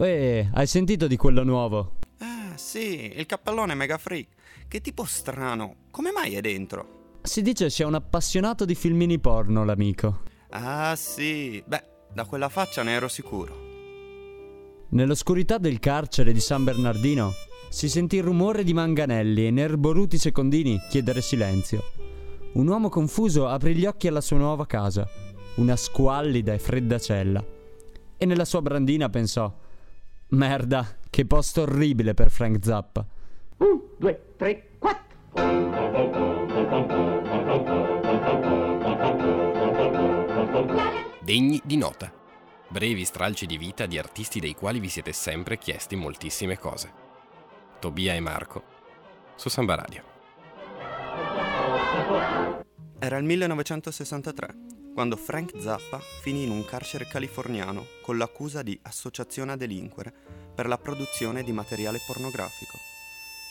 Uè, hai sentito di quello nuovo? Ah, sì, il cappellone Mega Freak. Che tipo strano. Come mai è dentro? Si dice sia un appassionato di filmini porno, l'amico. Ah, sì. Beh, da quella faccia ne ero sicuro. Nell'oscurità del carcere di San Bernardino si sentì il rumore di manganelli e nerboruti secondini chiedere silenzio. Un uomo confuso aprì gli occhi alla sua nuova casa, una squallida e fredda cella. E nella sua brandina pensò: Merda, che posto orribile per Frank Zappa. Un, due, tre, quattro. Degni di nota. Brevi stralci di vita di artisti dei quali vi siete sempre chiesti moltissime cose. Tobia e Marco su Samba Radio. Era il 1963, quando Frank Zappa finì in un carcere californiano con l'accusa di associazione a delinquere per la produzione di materiale pornografico.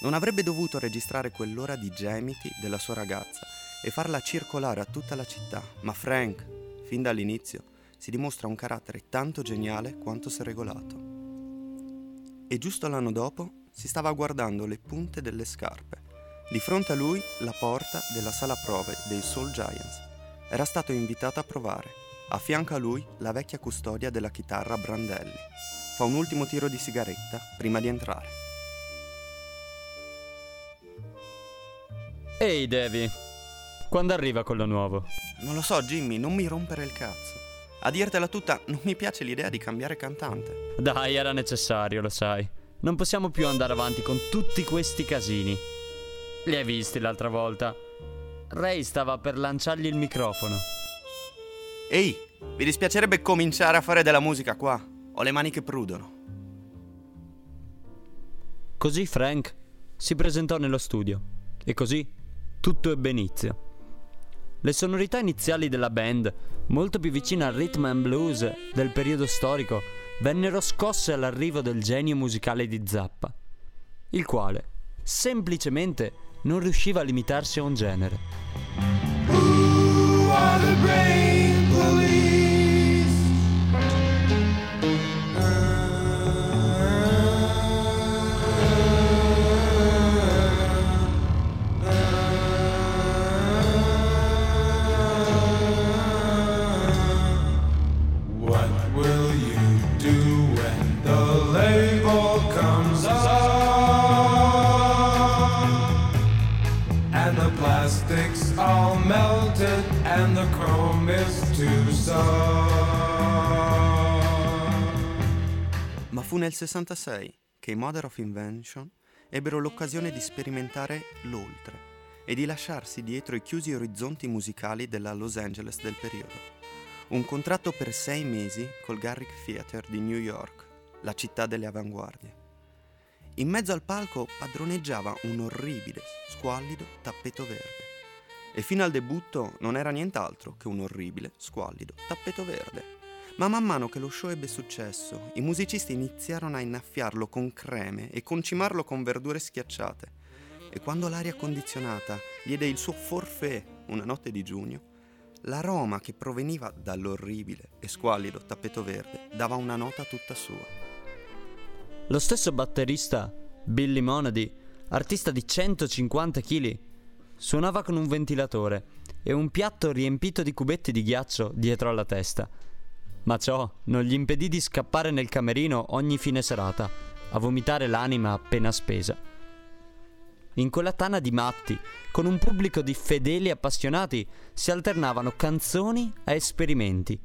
Non avrebbe dovuto registrare quell'ora di gemiti della sua ragazza e farla circolare a tutta la città, ma Frank, fin dall'inizio, si dimostra un carattere tanto geniale quanto sregolato. E giusto l'anno dopo si stava guardando le punte delle scarpe. Di fronte a lui la porta della sala prove dei Soul Giants. Era stato invitato a provare. A fianco a lui la vecchia custodia della chitarra Brandelli. Fa un ultimo tiro di sigaretta prima di entrare. Ehi, Davy, quando arriva quello nuovo? Non lo so, Jimmy, non mi rompere il cazzo. A dirtela tutta, non mi piace l'idea di cambiare cantante. Dai, era necessario, lo sai. Non possiamo più andare avanti con tutti questi casini. Li hai visti l'altra volta? Ray stava per lanciargli il microfono. Ehi, vi dispiacerebbe cominciare a fare della musica qua? Ho le mani che prudono. Così Frank si presentò nello studio e così tutto ebbe inizio. Le sonorità iniziali della band, molto più vicine al rhythm and blues del periodo storico, vennero scosse all'arrivo del genio musicale di Zappa, il quale semplicemente non riusciva a limitarsi a un genere. Comes off? And the plastic's all melted and the chrome is too soft. Ma fu nel 66 che i Mother of Invention ebbero l'occasione di sperimentare l'oltre e di lasciarsi dietro i chiusi orizzonti musicali della Los Angeles del periodo. Un contratto per sei mesi col Garrick Theatre di New York, la città delle avanguardie. In mezzo al palco padroneggiava un orribile, squallido tappeto verde. E fino al debutto non era nient'altro che un orribile, squallido tappeto verde. Ma man mano che lo show ebbe successo, i musicisti iniziarono a innaffiarlo con creme e concimarlo con verdure schiacciate. E quando l'aria condizionata diede il suo forfè una notte di giugno, l'aroma che proveniva dall'orribile e squallido tappeto verde dava una nota tutta sua. Lo stesso batterista, Billy Monady, artista di 150 kg, suonava con un ventilatore e un piatto riempito di cubetti di ghiaccio dietro alla testa. Ma ciò non gli impedì di scappare nel camerino ogni fine serata, a vomitare l'anima appena spesa. In quella tana di matti, con un pubblico di fedeli appassionati, si alternavano canzoni a esperimenti,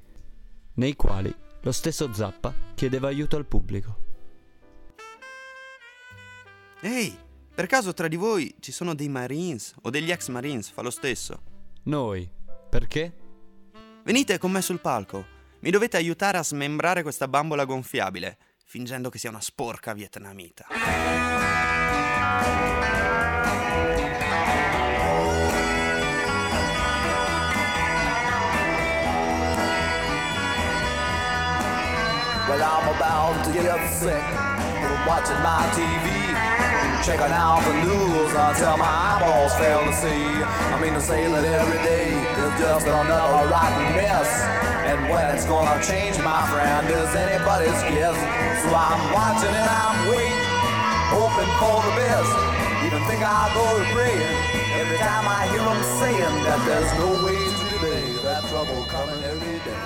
nei quali lo stesso Zappa chiedeva aiuto al pubblico. Ehi, per caso tra di voi ci sono dei Marines o degli ex Marines, fa lo stesso? Noi, perché? Venite con me sul palco. Mi dovete aiutare a smembrare questa bambola gonfiabile, fingendo che sia una sporca vietnamita. Well, I'm about to get sick from watching my TV. Checking out the news until my eyeballs fail to see. I mean to say that every day is just another rotten mess. And when it's gonna change, my friend, is anybody's guess. So I'm watching and I'm waiting, hoping for the best. Even think I'll go to praying every time I hear them saying that there's no way to delay that trouble coming every day.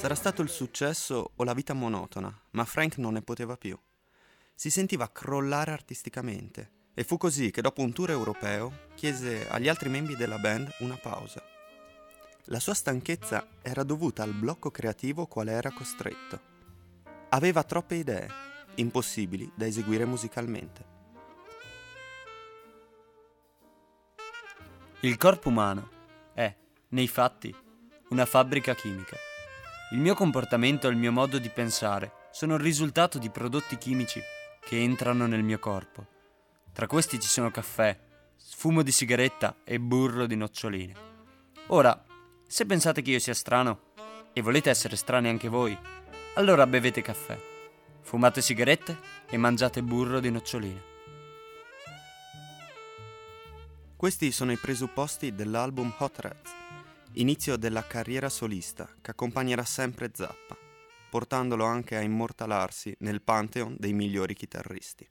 Sarà stato il successo o la vita monotona, ma Frank non ne poteva più. Si sentiva crollare artisticamente e fu così che dopo un tour europeo chiese agli altri membri della band una pausa. La sua stanchezza era dovuta al blocco creativo quale era costretto. Aveva troppe idee, impossibili da eseguire musicalmente. Il corpo umano è, nei fatti, una fabbrica chimica. Il mio comportamento e il mio modo di pensare sono il risultato di prodotti chimici che entrano nel mio corpo. Tra questi ci sono caffè, fumo di sigaretta e burro di noccioline. Ora, se pensate che io sia strano e volete essere strani anche voi, allora bevete caffè, fumate sigarette e mangiate burro di noccioline. Questi sono i presupposti dell'album Hot Rats, inizio della carriera solista che accompagnerà sempre Zappa, portandolo anche a immortalarsi nel pantheon dei migliori chitarristi.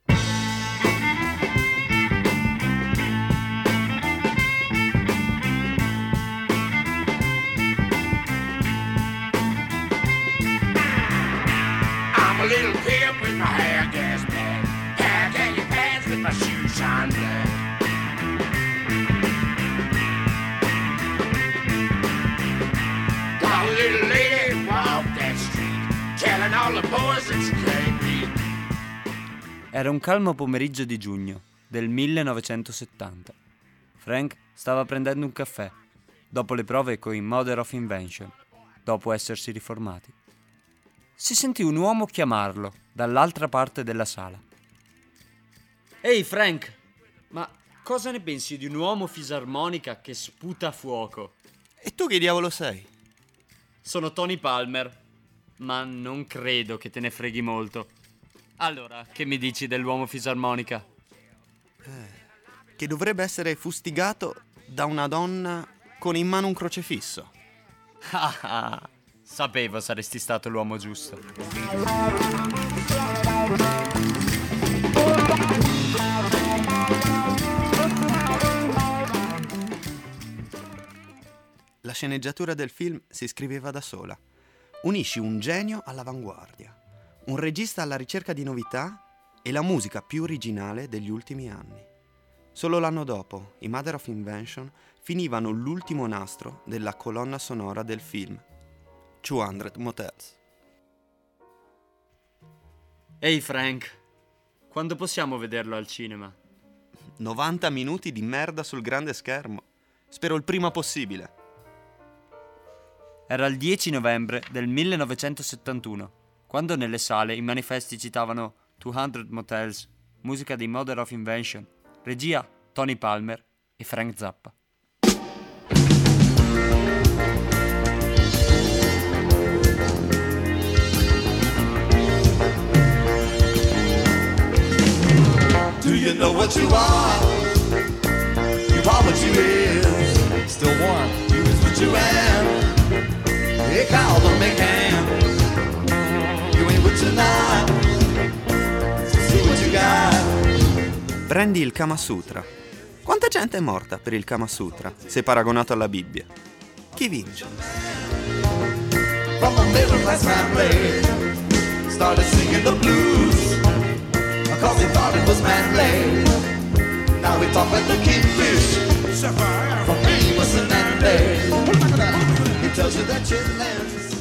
Era un calmo pomeriggio di giugno del 1970. Frank stava prendendo un caffè, dopo le prove coi Mother of Invention, dopo essersi riformati. Si sentì un uomo chiamarlo dall'altra parte della sala. Ehi Frank, ma cosa ne pensi di un uomo fisarmonica che sputa fuoco? E tu che diavolo sei? Sono Tony Palmer, ma non credo che te ne freghi molto. Allora, che mi dici dell'uomo fisarmonica? Che dovrebbe essere fustigato da una donna con in mano un crocefisso. Ah, ah, sapevo saresti stato l'uomo giusto. La sceneggiatura del film si scriveva da sola. Unisci un genio all'avanguardia, un regista alla ricerca di novità e la musica più originale degli ultimi anni. Solo l'anno dopo, i Mother of Invention finivano l'ultimo nastro della colonna sonora del film, 200 Motels. Ehi Frank, quando possiamo vederlo al cinema? 90 minuti di merda sul grande schermo. Spero il prima possibile. Era il 10 novembre del 1971, quando nelle sale i manifesti citavano 200 Motels, musica di Mother of Invention, regia Tony Palmer e Frank Zappa. Do you know what you are? Prendi il Kama Sutra. Quanta gente è morta per il Kama Sutra, se paragonato alla Bibbia? Chi vince? From. He tells you that your land's